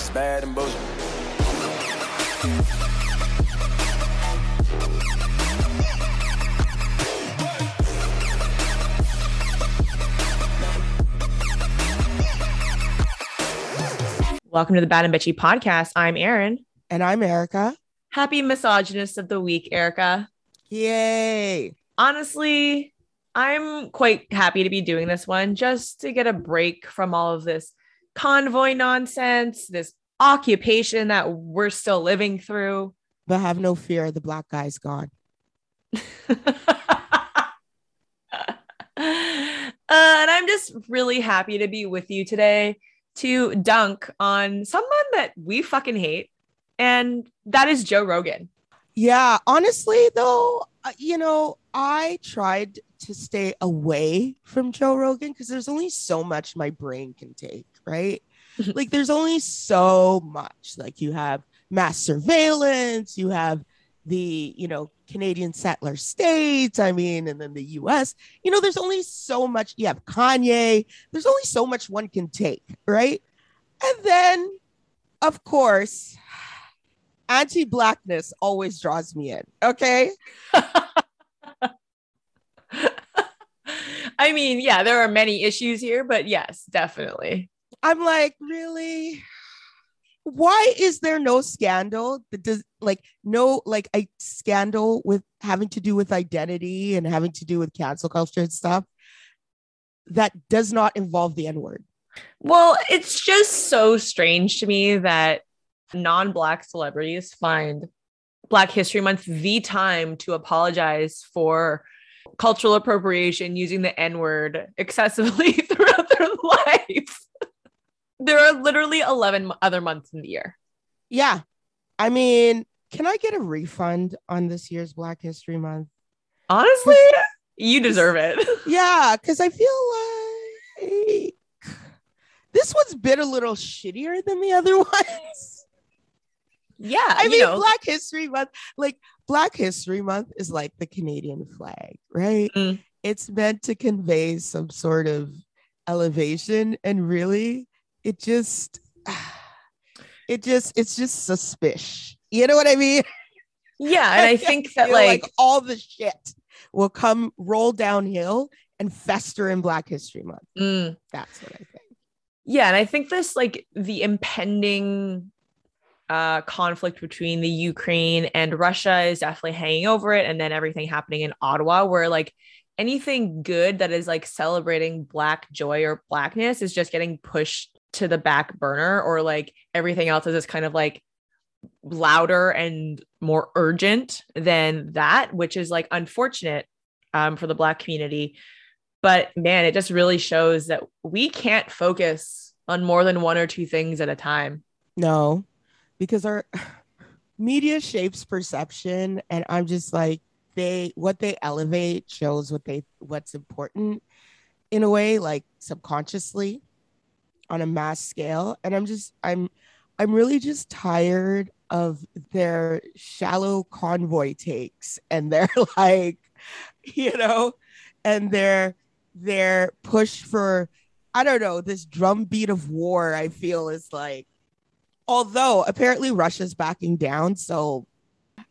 It's bad and bullshit. Welcome to the Bad and Bitchy podcast. I'm Erin. And I'm Erica. Happy misogynist of the week, Erica. Yay. Honestly, I'm quite happy to be doing this one just to get a break from all of this convoy nonsense, this occupation that we're still living through. But have no fear, the black guy's gone. Uh, and I'm just really happy to be with you today to dunk on someone that we fucking hate, and that is Joe Rogan. Yeah, honestly, though, uh, you know, I tried to stay away from Joe Rogan because there's only so much my brain can take, right? Mm-hmm. like, there's only so much. Like, you have mass surveillance, you have the, you know, Canadian settler states, I mean, and then the US. You know, there's only so much. You have Kanye, there's only so much one can take, right? And then, of course, anti blackness always draws me in. Okay. I mean, yeah, there are many issues here, but yes, definitely. I'm like, really? Why is there no scandal that does like no like a scandal with having to do with identity and having to do with cancel culture and stuff that does not involve the N word? Well, it's just so strange to me that non Black celebrities find Black History Month the time to apologize for cultural appropriation using the N word excessively throughout their life. There are literally 11 other months in the year. Yeah. I mean, can I get a refund on this year's Black History Month? Honestly, you deserve it. Yeah, because I feel like this one's been a little shittier than the other ones. Yeah. I you mean, know, Black History Month, like Black History Month is like the Canadian flag, right? Mm. It's meant to convey some sort of elevation, and really, it just, it just, it's just suspicious. You know what I mean? yeah. And I think that feel like, all the shit will come roll downhill and fester in Black History Month. mm, That's what I think. yeah. And I think this, like, the impending uh, conflict between the Ukraine and Russia is definitely hanging over it. And then everything happening in Ottawa, where like anything good that is like celebrating Black joy or Blackness is just getting pushed to the back burner, or like everything else is just kind of like louder and more urgent than that, which is like unfortunate um, for the Black community. But man, it just really shows that we can't focus on more than one or two things at a time. No, because our media shapes perception, and I'm just like they what they elevate shows what they what's important in a way, like subconsciously on a mass scale. And I'm just I'm I'm really just tired of their shallow convoy takes and their like, you know, and their their push for I don't know, this drumbeat of war, I feel is like although apparently Russia's backing down. So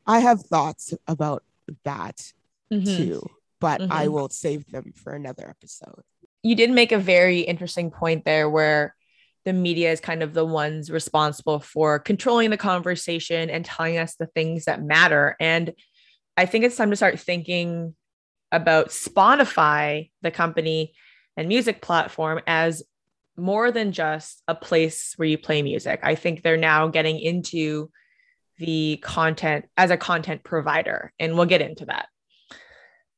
I have thoughts about that Mhm. too, but I Mhm. will save them for another episode. You did make a very interesting point there where the media is kind of the ones responsible for controlling the conversation and telling us the things that matter. And I think it's time to start thinking about Spotify, the company and music platform, as more than just a place where you play music. I think they're now getting into the content as a content provider, and we'll get into that.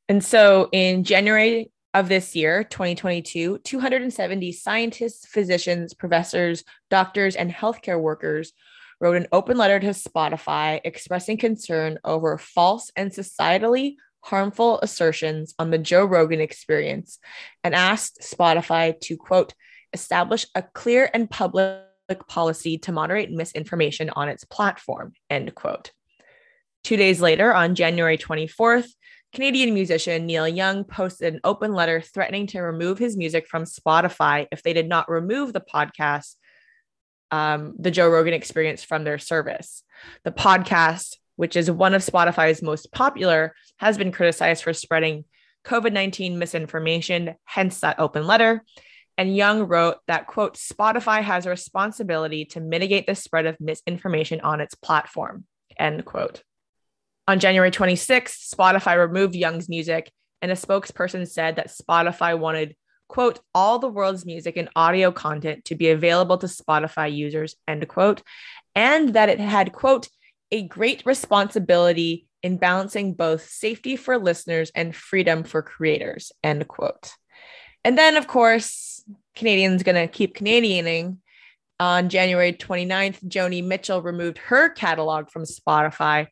And so in January of this year, 2022, 270 scientists, physicians, professors, doctors, and healthcare workers wrote an open letter to Spotify expressing concern over false and societally harmful assertions on the Joe Rogan experience and asked Spotify to, quote, establish a clear and public policy to moderate misinformation on its platform, end quote. Two days later, on January 24th, Canadian musician Neil Young posted an open letter threatening to remove his music from Spotify if they did not remove the podcast um, the Joe Rogan experience from their service. The podcast, which is one of Spotify's most popular, has been criticized for spreading COVID 19 misinformation, hence that open letter. And Young wrote that, quote, Spotify has a responsibility to mitigate the spread of misinformation on its platform, end quote. On January 26th, Spotify removed Young's music, and a spokesperson said that Spotify wanted, quote, all the world's music and audio content to be available to Spotify users, end quote, and that it had, quote, a great responsibility in balancing both safety for listeners and freedom for creators, end quote. And then, of course, Canadians going to keep Canadianing. On January 29th, Joni Mitchell removed her catalog from Spotify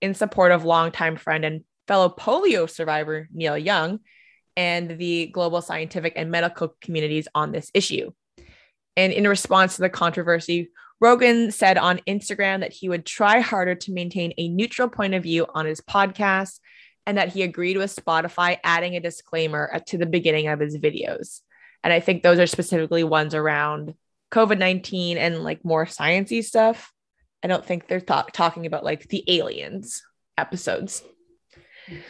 in support of longtime friend and fellow polio survivor Neil Young and the global scientific and medical communities on this issue. And in response to the controversy, Rogan said on Instagram that he would try harder to maintain a neutral point of view on his podcast and that he agreed with Spotify adding a disclaimer to the beginning of his videos. And I think those are specifically ones around COVID 19 and like more sciencey stuff. I don't think they're talk- talking about like the aliens episodes.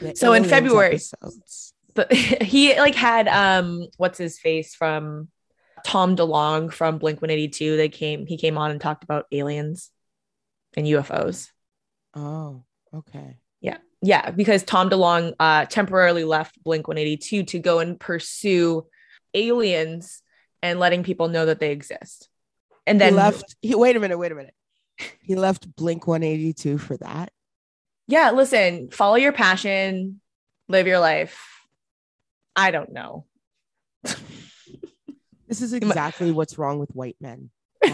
The so aliens in February. The, he like had um what's his face from Tom DeLonge from Blink 182. They came, he came on and talked about aliens and UFOs. Oh, okay. Yeah. Yeah. Because Tom DeLonge uh, temporarily left Blink 182 to go and pursue aliens and letting people know that they exist. And then he left. He, wait a minute. Wait a minute. He left Blink 182 for that. Yeah. Listen, follow your passion, live your life. I don't know. This is exactly what's wrong with white men.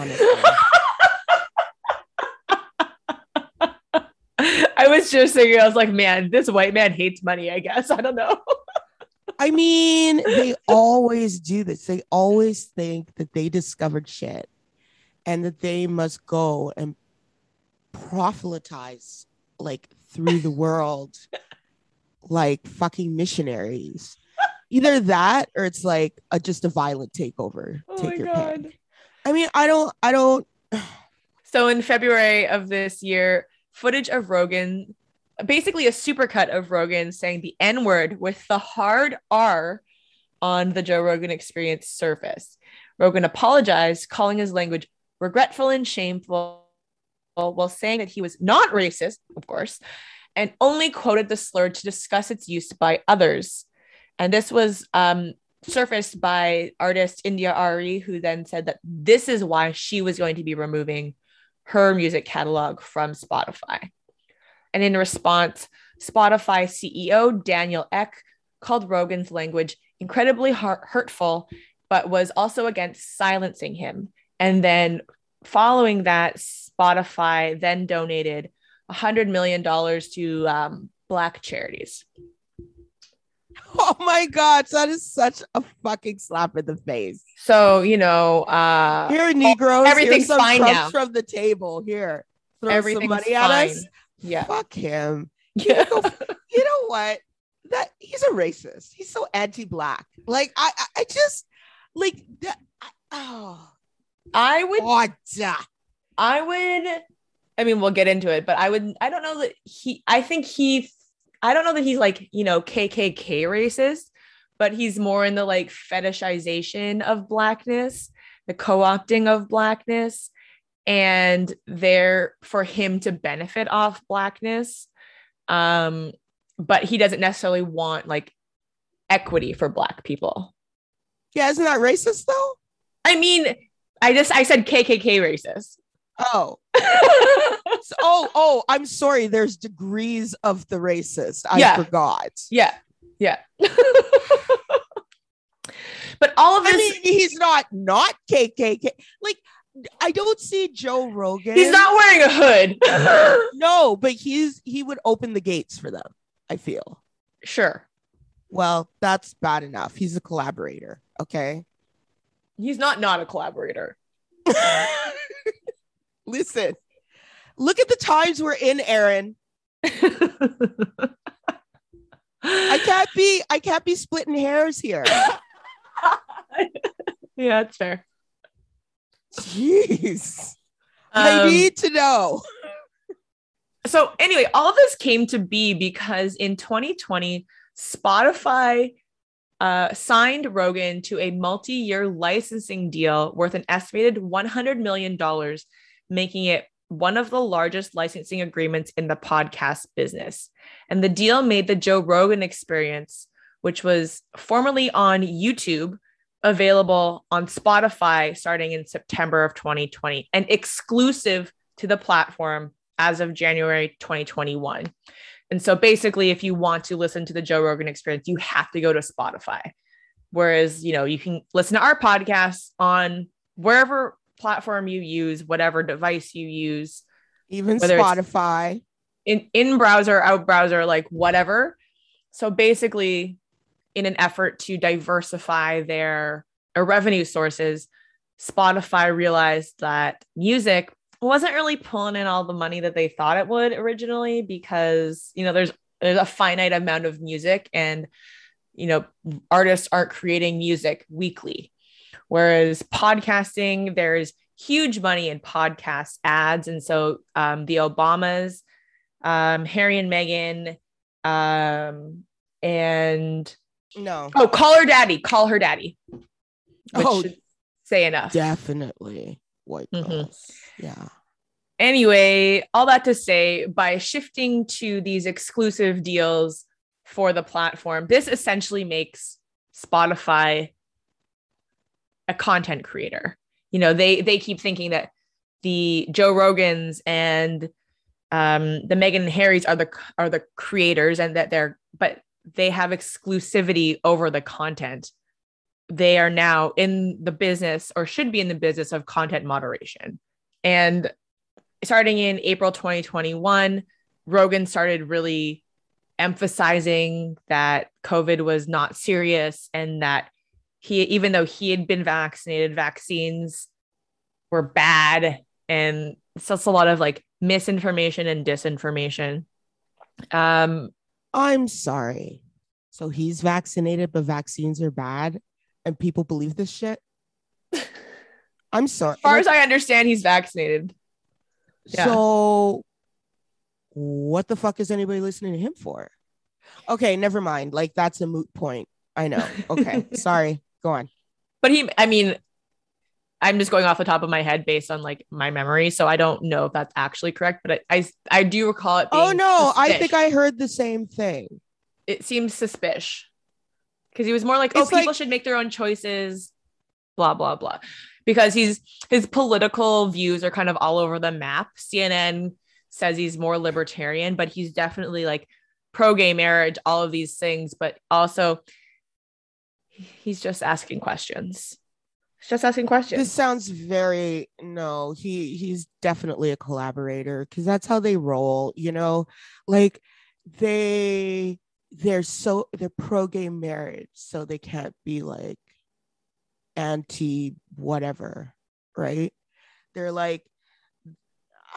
I was just thinking, I was like, man, this white man hates money, I guess. I don't know. I mean, they always do this. They always think that they discovered shit and that they must go and proselytize like through the world like fucking missionaries either that or it's like a, just a violent takeover. Oh Take your God. pick. I mean, I don't, I don't. so in February of this year, footage of Rogan, basically a supercut of Rogan saying the N word with the hard R on the Joe Rogan experience surface. Rogan apologized, calling his language regretful and shameful while saying that he was not racist, of course, and only quoted the slur to discuss its use by others. And this was um, surfaced by artist India.Arie, who then said that this is why she was going to be removing her music catalog from Spotify. And in response, Spotify CEO Daniel Ek called Rogan's language incredibly hurtful, but was also against silencing him. And then following that, Spotify then donated $100 million to um, Black charities. Oh my god, that is such a fucking slap in the face. So, you know, uh here Negroes, everything's fine now. from the table. Here, throw some money at us. Yeah. Fuck him. Yeah. You know, you know what? That he's a racist. He's so anti-black. Like I I, I just like that I, oh I would God. I would I mean, we'll get into it, but I would I don't know that he I think he I don't know that he's like, you know, KKK racist, but he's more in the like fetishization of blackness, the co-opting of blackness, and there for him to benefit off blackness. Um, but he doesn't necessarily want like equity for black people. Yeah, isn't that racist though? I mean, I just I said KKK racist. Oh. so, oh, oh, I'm sorry. There's degrees of the racist. I yeah. forgot. Yeah. Yeah. but all of this. I mean, he's not not KKK. Like, I don't see Joe Rogan. He's not wearing a hood. no, but he's he would open the gates for them. I feel. Sure. Well, that's bad enough. He's a collaborator. Okay. He's not not a collaborator. Listen, look at the times we're in, Erin. I can't be I can't be splitting hairs here. yeah, that's fair. Jeez. I Um, need to know. so anyway, all of this came to be because in 2020, Spotify uh, signed Rogan to a multi-year licensing deal worth an estimated 100 million dollars, making it one of the largest licensing agreements in the podcast business. And the deal made the Joe Rogan Experience, which was formerly on YouTube, available on Spotify starting in September of 2020 and exclusive to the platform as of January 2021. And so basically, if you want to listen to the Joe Rogan experience, you have to go to Spotify. Whereas, you know, you can listen to our podcast on wherever platform you use, whatever device you use, Even Spotify. in, in browser, out browser, like whatever. So basically, in an effort to diversify their, their revenue sources, Spotify realized that music wasn't really pulling in all the money that they thought it would originally because you know there's there's a finite amount of music and you know artists aren't creating music weekly. Whereas podcasting there's huge money in podcast ads. And so um, the obamas um, harry and meghan um, and No, oh call her daddy call her daddy which Oh. should say enough. definitely white Mhm. girls. Yeah. anyway, all that to say, by shifting to these exclusive deals for the platform, this essentially makes Spotify a content creator. You know, they they keep thinking that the Joe Rogans and um, the Meghan and Harrys are the are the creators, and that they're but they have exclusivity over the content. They are now in the business, or should be in the business of content moderation, and starting in April 2021, Rogan started really emphasizing that COVID was not serious and that he, even though he had been vaccinated, vaccines were bad. And it's just a lot of like misinformation and disinformation. Um, I'm sorry. So he's vaccinated, but vaccines are bad, and people believe this shit. I'm sorry. as far Like, as I understand, he's vaccinated. yeah. So what the fuck is anybody listening to him for? Okay, never mind. Like that's a moot point. I know. Okay, sorry. Go on. But he, I mean, I'm just going off the top of my head based on like my memory. So I don't know if that's actually correct, but I, I, I do recall it. Oh no, I think I heard the same thing. it seems suspicious because he was more like, oh, It's people like- should make their own choices, blah blah blah. Because he's his political views are kind of all over the map. CNN says he's more libertarian, but he's definitely like pro gay marriage, all of these things, but also he's just asking questions. He's just asking questions. This sounds very no, he he's definitely a collaborator because that's how they roll, you know, like they they're so they're pro gay marriage, so they can't be like anti whatever, right? They're like,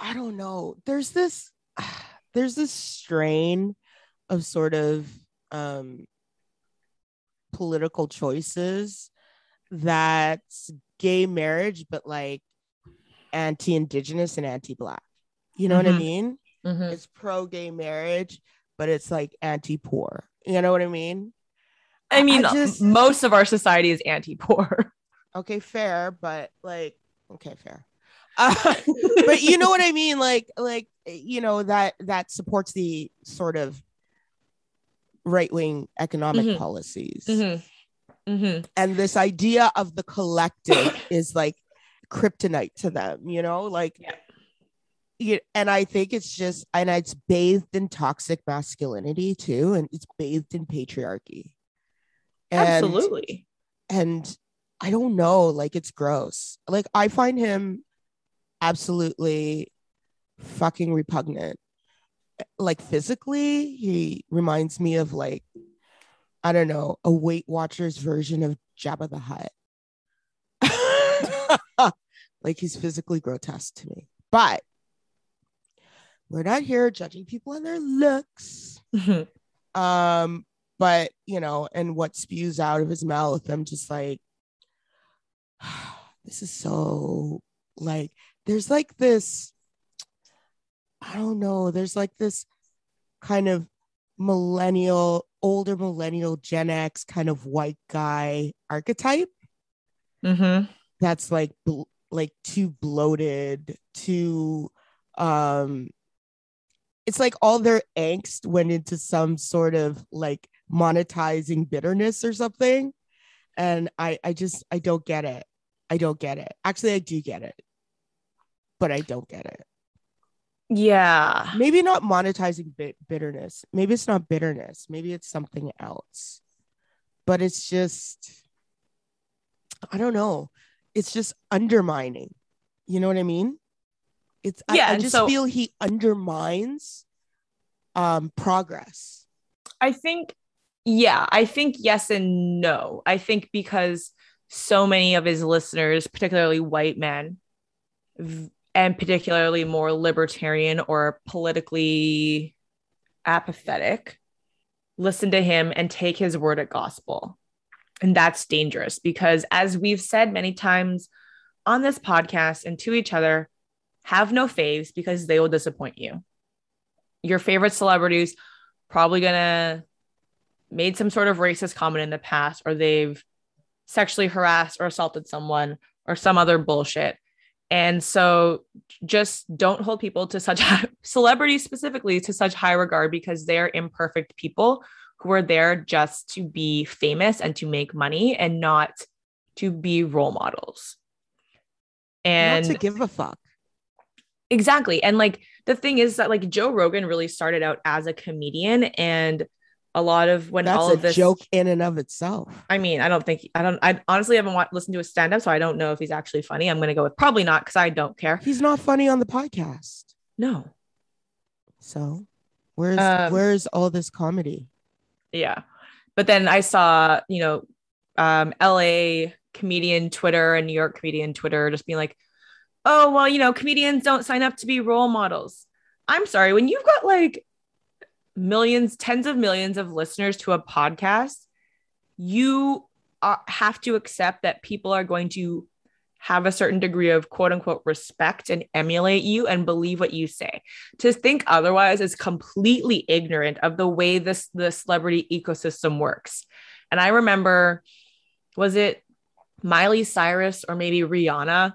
I don't know. There's this there's this strain of sort of um political choices that's gay marriage, but like anti-indigenous and anti-black. You know what I Mhm. mean? Mhm. It's pro-gay marriage, but it's like anti-poor. You know what I mean? I mean, uh, just most of our society is anti-poor. okay, fair, but like okay, fair. Uh, but you know what I mean? Like, like you know that that supports the sort of right-wing economic Mhm. policies. Mhm. Mhm. and this idea of the collective is like kryptonite to them you know like Yeah. And i think it's just and it's bathed in toxic masculinity too and it's bathed in patriarchy. And, Absolutely. and i don't know like it's gross. Like i find him absolutely fucking repugnant. Like physically he reminds me of like i don't know a weight watchers version of jabba the hutt. Like he's physically grotesque to me. But we're not here judging people on their looks um but you know and what spews out of his mouth i'm just like this is so like there's like this i don't know there's like this kind of millennial older millennial gen x kind of white guy archetype Mm-hmm. that's like bl- like too bloated too um it's like all their angst went into some sort of like monetizing bitterness or something. And i i just i don't get it. I don't get it. Actually i do get it. But i don't get it. Yeah. maybe not monetizing bit- bitterness. Maybe it's not bitterness. Maybe it's something else. But it's just i don't know. It's just undermining. You know what i mean it's I- Yeah, I, and just so- feel he undermines um progress I think, yeah, I think yes and no. I think because so many of his listeners, particularly white men, and particularly more libertarian or politically apathetic, listen to him and take his word at gospel. And that's dangerous because, as we've said many times on this podcast and to each other, have no faves because they will disappoint you. Your favorite celebrities probably gonna made some sort of racist comment in the past or they've sexually harassed or assaulted someone or some other bullshit. And so just don't hold people to such celebrities specifically to such high regard because they're imperfect people who are there just to be famous and to make money and not to be role models. And not to give a fuck Exactly. And like the thing is that like Joe Rogan really started out as a comedian and a lot of when that's all of this joke in and of itself I mean, I don't think I don't I honestly haven't wa- listened to his stand up so I don't know if he's actually funny. I'm going to go with probably not cuz I don't care. he's not funny on the podcast No. so where's Um, where's all this comedy Yeah. But then I saw, you know, um LA comedian Twitter and New York comedian Twitter just being like, "Oh, well, you know, comedians don't sign up to be role models." I'm sorry, when you've got like millions, tens of millions of listeners to a podcast, you are, have to accept that people are going to have a certain degree of quote unquote respect and emulate you and believe what you say. To think otherwise is completely ignorant of the way this the celebrity ecosystem works. And I remember, was it Miley Cyrus or maybe Rihanna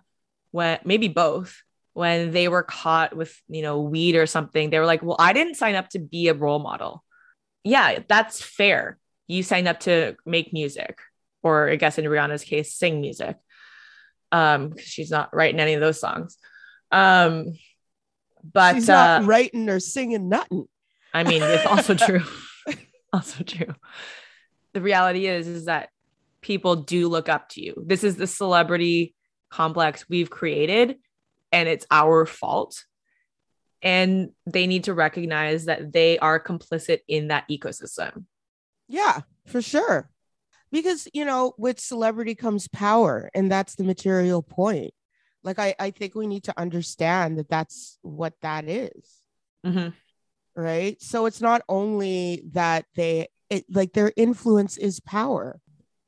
when maybe both when they were caught with you know weed or something they were like well i didn't sign up to be a role model yeah that's fair you signed up to make music or i guess in rihanna's case sing music um she's not writing any of those songs um but she's uh writing or singing nothing I mean, it's also true. also true. The reality is, is that people do look up to you. This is the celebrity complex we've created, and it's our fault. And they need to recognize that they are complicit in that ecosystem. Yeah, for sure. Because, you know, with celebrity comes power, and that's the material point. Like, I, I think we need to understand that that's what that is, Mhm. right? So it's not only that they, it, like, their influence is power.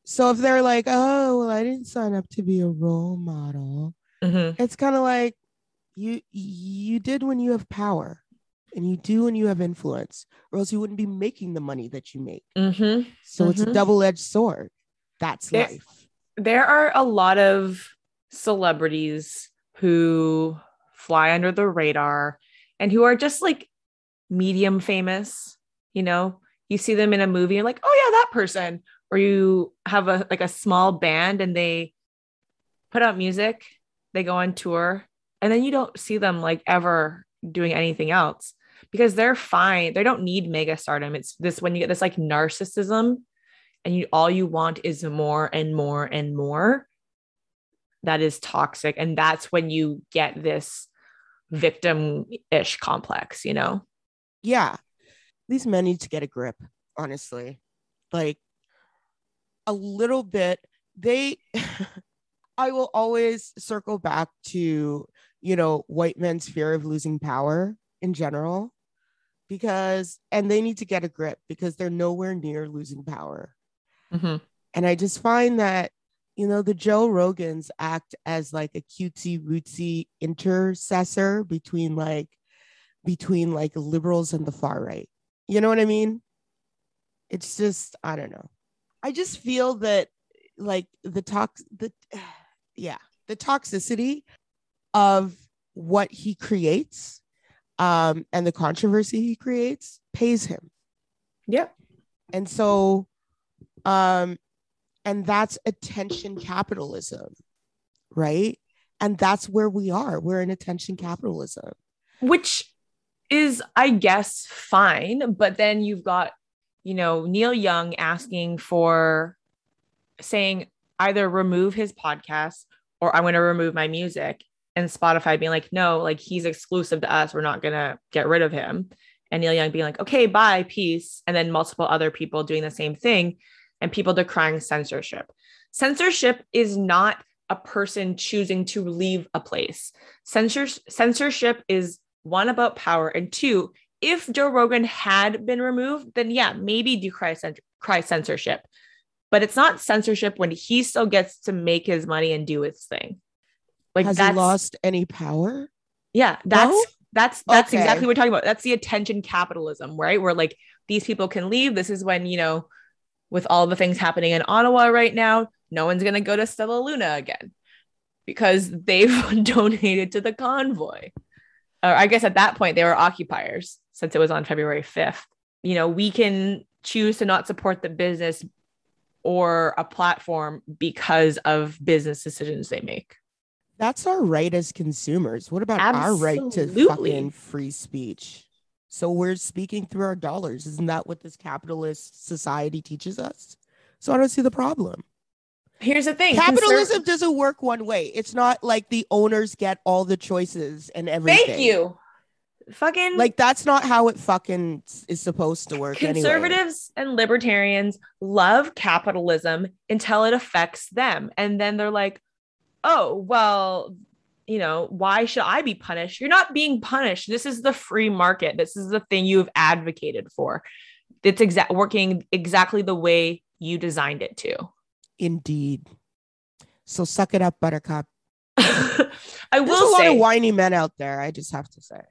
So if they're like, oh, well, I didn't sign up to be a role model, Mhm. it's kind of like you you did when you have power and you do when you have influence or else you wouldn't be making the money that you make Mhm. so it's a Mhm. double-edged sword that's life There are a lot of celebrities who fly under the radar and who are just like medium famous. You know, you see them in a movie, you're like, oh yeah, that person. Or you have a like a small band and they put out music, they go on tour, and then you don't see them like ever doing anything else because they're fine. They don't need mega stardom. It's this when you get this like narcissism and you all you want is more and more and more that is toxic and that's when you get this victim-ish complex you know yeah these men need to get a grip honestly like a little bit they i will always circle back to you know white men's fear of losing power in general because and they need to get a grip because they're nowhere near losing power Mhm. and i just find that you know, the Joe Rogans act as like a cutesy rootsy intercessor between like between like liberals and the far right. You know what I mean? It's just, I don't know. I just feel that like the talk the yeah, the toxicity of what he creates um and the controversy he creates pays him. Yep. And so um and that's attention capitalism, right? And that's where we are. We're in attention capitalism. Which is, I guess, fine. But then you've got, you know, Neil Young asking for saying either remove his podcast or I'm going to remove my music. And Spotify being like, no, like he's exclusive to us. We're not going to get rid of him. And Neil Young being like, okay, bye, peace. And then multiple other people doing the same thing and people decrying censorship. Censorship is not a person choosing to leave a place. Censors- censorship is one about power, and two, if Joe Rogan had been removed, then yeah, maybe decry censor- cry censorship. But it's not censorship when he still gets to make his money and do his thing. Like has he lost any power? Yeah, that's no? that's that's okay. exactly what we're talking about. That's the attention capitalism, right? Where like these people can leave. This is when you know with all the things happening in Ottawa right now, no one's going to go to Stella Luna again because they've donated to the convoy. Or I guess at that point they were occupiers since it was on February 5th. You know, we can choose to not support the business or a platform because of business decisions they make. That's our right as consumers. What about Absolutely. our right to fucking free speech? So we're speaking through our dollars. Isn't that what this capitalist society teaches us? So I don't see the problem. Here's the thing capitalism Conser- doesn't work one way. It's not like the owners get all the choices and everything. Thank you. Fucking like that's not how it fucking is supposed to work. Conservatives anyway. and libertarians love capitalism until it affects them. And then they're like, oh, well, you know, why should I be punished? You're not being punished. This is the free market. This is the thing you have advocated for. It's exact working exactly the way you designed it to. Indeed. So suck it up, Buttercup. I will There's a say, lot of whiny men out there. I just have to say.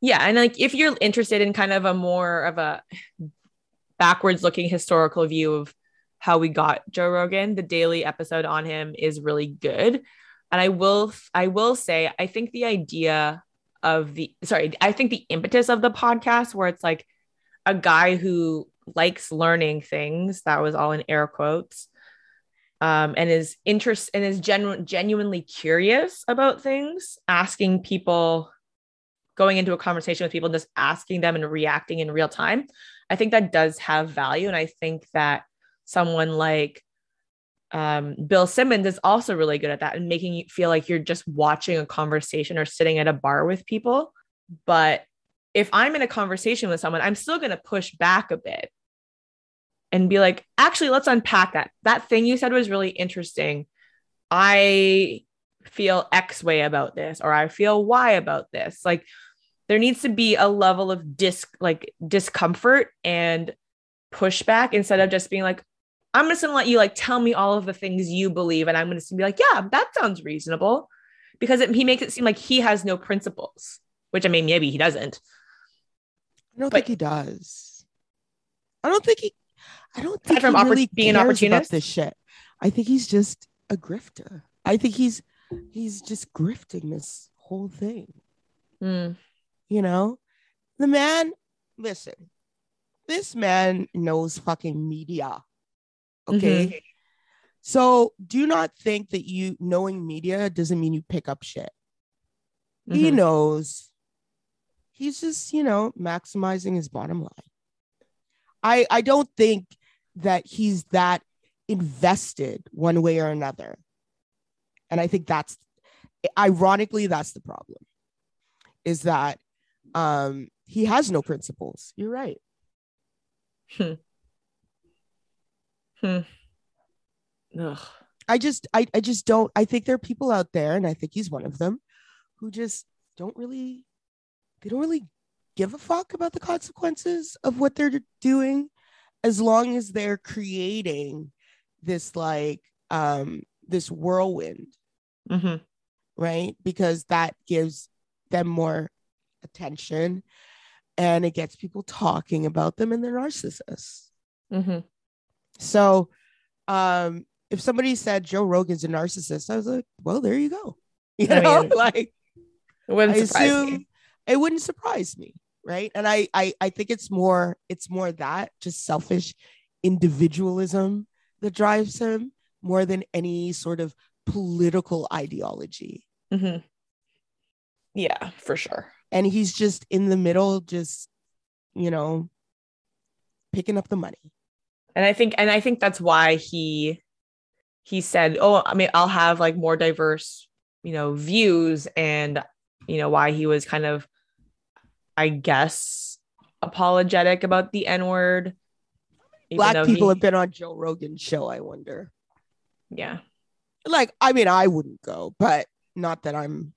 Yeah, and like if you're interested in kind of a more of a backwards looking historical view of how we got Joe Rogan, the daily episode on him is really good and i will i will say i think the idea of the sorry i think the impetus of the podcast where it's like a guy who likes learning things that was all in air quotes um, and is interest and is genu- genuinely curious about things asking people going into a conversation with people just asking them and reacting in real time i think that does have value and i think that someone like um, Bill Simmons is also really good at that and making you feel like you're just watching a conversation or sitting at a bar with people. But if I'm in a conversation with someone, I'm still going to push back a bit and be like, actually, let's unpack that. That thing you said was really interesting. I feel X way about this, or I feel Y about this. Like, there needs to be a level of disc like discomfort and pushback instead of just being like I'm just gonna let you like tell me all of the things you believe, and I'm gonna be like, yeah, that sounds reasonable, because it, he makes it seem like he has no principles, which I mean, maybe he doesn't. I don't but, think he does. I don't think he. I don't think from really being an opportunist about this shit. I think he's just a grifter. I think he's he's just grifting this whole thing. Mm. You know, the man. Listen, this man knows fucking media. Okay. Mm-hmm. So do not think that you knowing media doesn't mean you pick up shit. Mm-hmm. He knows. He's just, you know, maximizing his bottom line. I I don't think that he's that invested one way or another. And I think that's ironically that's the problem. Is that um he has no principles. You're right. Hmm. Hmm. Ugh. I just I, I just don't I think there are people out there and I think he's one of them who just don't really they don't really give a fuck about the consequences of what they're doing as long as they're creating this like um this whirlwind, hmm right? Because that gives them more attention and it gets people talking about them and they're narcissists. hmm So um if somebody said Joe Rogan's a narcissist, I was like, well, there you go. You I know, mean, like It wouldn't I surprise assume me. it wouldn't surprise me, right? And I, I I think it's more it's more that just selfish individualism that drives him more than any sort of political ideology. hmm Yeah, for sure. And he's just in the middle, just you know, picking up the money. and i think and i think that's why he he said oh i mean i'll have like more diverse you know views and you know why he was kind of i guess apologetic about the n word Black people he- have been on Joe Rogan's show, I wonder. yeah Like, I mean, I wouldn't go, but not that I'm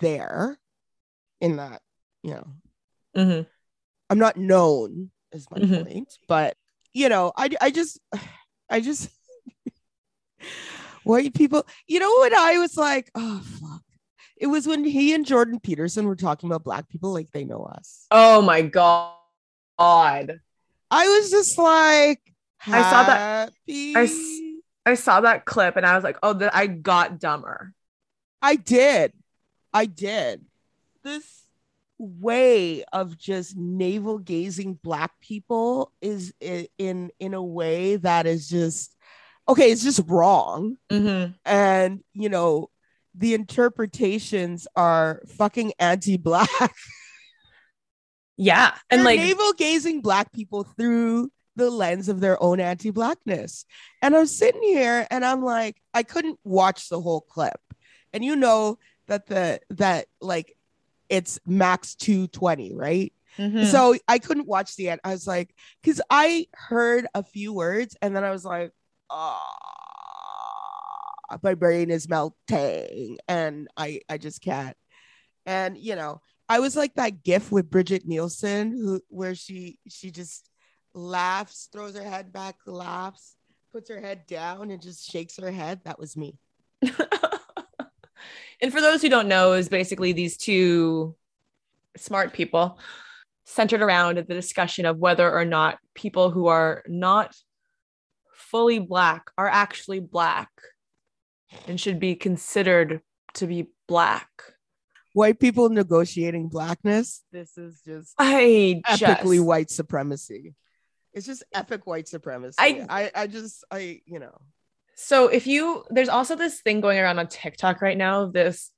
there in that, you know, Mm-hmm. I'm not known is my Mhm. point, but you know, I I just I just white people, you know when I was like, oh fuck. It was when he and Jordan Peterson were talking about black people like they know us. oh my god god I was just like I saw that-. I i saw that clip and i was like oh that i got dumber I did. I did. This way of just navel gazing black people is in in a way that is just okay, it's just wrong. hmm And you know, the interpretations are fucking anti-black. yeah and They're like navel gazing black people through the lens of their own anti-blackness. And I'm sitting here and I'm like, I couldn't watch the whole clip. And you know that the that like it's max 220, right? mhm. So I couldn't watch the end. I was like, because I heard a few words and then I was like, ah, my brain is melting and I I just can't. And you know, I was like that gif with Brigitte Nielsen who where she she just laughs, throws her head back, laughs, puts her head down and just shakes her head. That was me. and for those who don't know, is basically these two smart people centered around the discussion of whether or not people who are not fully black are actually black and should be considered to be black. White people negotiating blackness. This is just I epically just, white supremacy. It's just epic white supremacy. I- I, I, just, I, you know, So if you there's also this thing going around on TikTok right now, this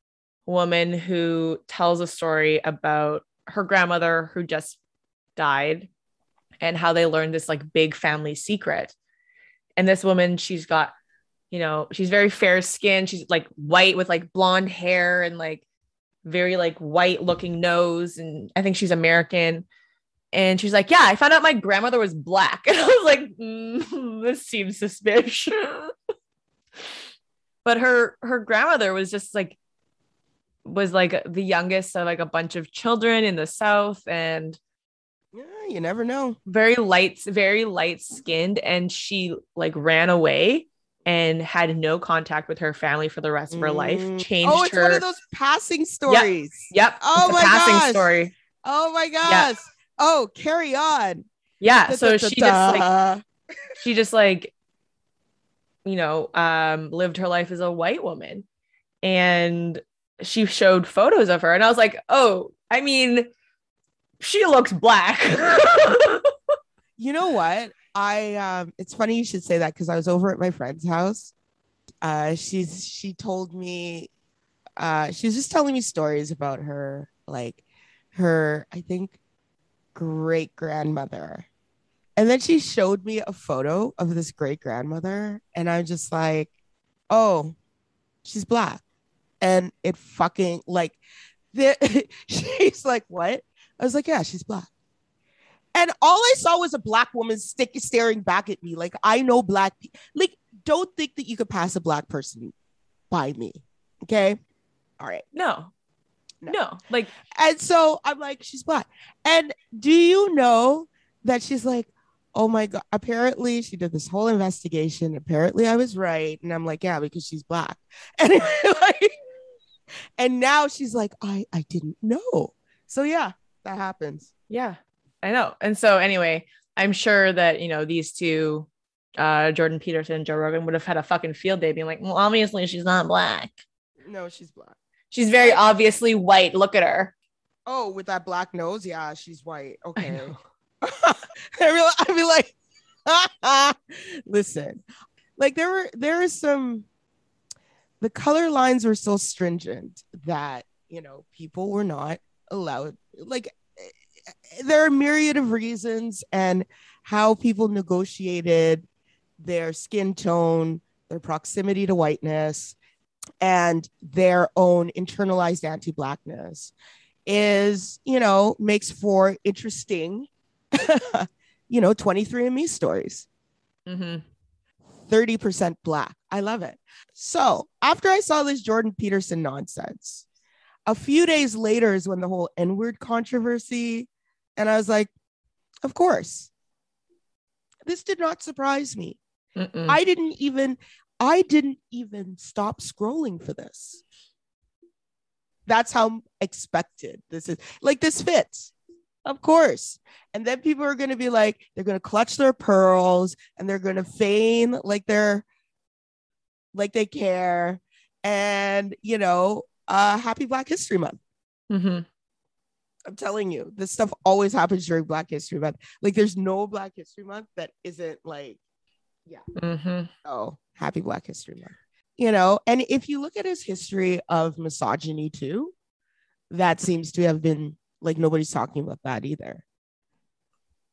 woman who tells a story about her grandmother who just died and how they learned this like big family secret. And this woman, she's got, you know, she's very fair skinned. She's like white with like blonde hair and like very like white looking nose. And I think she's American. And she's like, Yeah, I found out my grandmother was black. And I was like, mm, This seems suspicious. but her her grandmother was just like was like the youngest of like a bunch of children in the south and yeah, you never know. very light very light skinned and she like ran away and had no contact with her family for the rest of her life Mm. changed Oh, it's her one of those passing stories. yep Oh it's a my passing gosh. story Oh my gosh. Oh, carry on. yeah so she just like she just like you know um lived her life as a white woman and she showed photos of her and i was like oh i mean she looks black You know what? I um it's funny you should say that because I was over at my friend's house. Uh she's she told me uh she was just telling me stories about her like her I think great grandmother. And then she showed me a photo of this great grandmother and I'm just like, "Oh, she's black." And it fucking like the she's like, "What?" I was like, "Yeah, she's black." And all I saw was a black woman stick staring back at me. Like I know black people. Like, don't think that you could pass a black person by me. Okay. All right. no No. no like And so I'm like, she's black. And do you know that she's like, oh my god apparently she did this whole investigation apparently i was right and i'm like yeah because she's black and like, and now she's like i i didn't know so yeah that happens Yeah, I know. And so anyway, I'm sure that you know these two, uh, Jordan Peterson, and Joe Rogan, would have had a fucking field day being like, well, obviously she's not black. no she's black She's very obviously white. Look at her. oh with that black nose yeah she's white okay. I I'd be like, listen, like there were there is some the color lines were so stringent that you know people were not allowed like there are a myriad of reasons and how people negotiated their skin tone, their proximity to whiteness, and their own internalized anti-blackness is, you know, makes for interesting you know, 23andMe stories, hmm 30% black. I love it. So after I saw this Jordan Peterson nonsense, a few days later is when the whole N word controversy, and I was like, of course. This did not surprise me. Mm-mm. I didn't even, I didn't even stop scrolling for this. That's how expected this is. Like this fits. Of course. And then people are going to be like, they're going to clutch their pearls and they're going to feign like they're like they care. And, you know, uh, happy Black History Month. Mhm. I'm telling you, this stuff always happens during Black History Month. Like, there's no Black History Month that isn't like, Mhm. oh, happy Black History Month. You know, and if you look at his history of misogyny too, that seems to have been like nobody's talking about that either.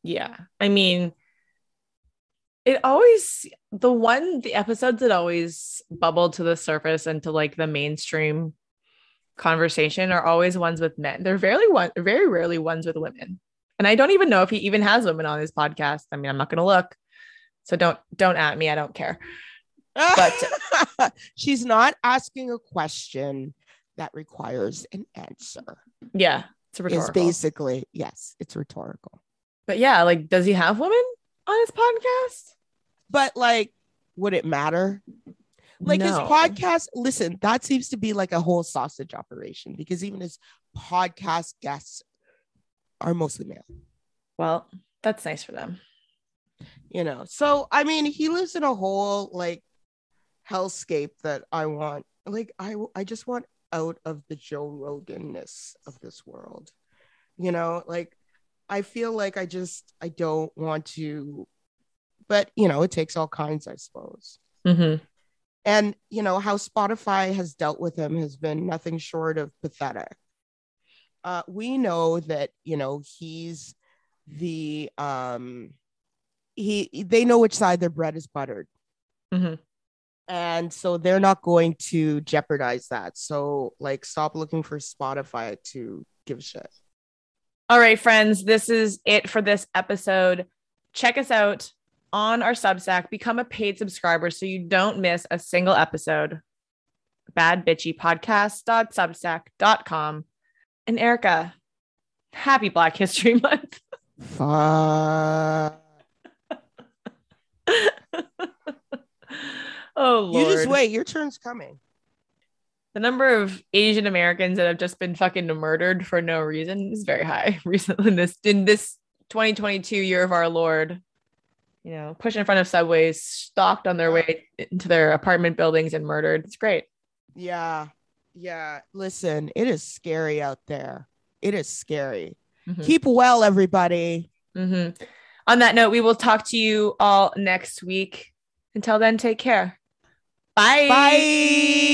Yeah. I mean, it always the one the episodes that always bubble to the surface and to like the mainstream conversation are always ones with men. They're very one very rarely ones with women. And I don't even know if he even has women on his podcast. I mean, I'm not gonna look. So don't don't at me. I don't care. But- she's not asking a question that requires an answer. Yeah. It's It's basically yes, it's rhetorical. But yeah, like does he have women on his podcast? But like, would it matter? Like his podcast, listen, that seems to be like a whole sausage operation because even his podcast guests are mostly male. Well, that's nice for them. you know so i mean he lives in a whole like hellscape that i want like i i just want out of the joe roganness of this world you know like i feel like i just i don't want to but you know it takes all kinds i suppose Mm-hmm. And you know how spotify has dealt with him has been nothing short of pathetic uh, we know that you know he's the um he they know which side their bread is buttered Mhm. and so they're not going to jeopardize that so like stop looking for spotify to give a shit All right, friends, this is it for this episode. Check us out on our Substack. Become a paid subscriber so you don't miss a single episode. Bad Bitchy Podcast.substack.com. And Erica, happy Black History Month. Fuck. oh, Lord. you just wait your turn's coming The number of Asian Americans that have just been fucking murdered for no reason is very high recently in this in this 2022 year of our Lord. You know, pushed in front of subways, stalked on their way into their apartment buildings and murdered. It's great. yeah yeah listen it is scary out there it is scary Mhm. keep well everybody Mhm. On that note, we will talk to you all next week. Until then, take care. Bye. bye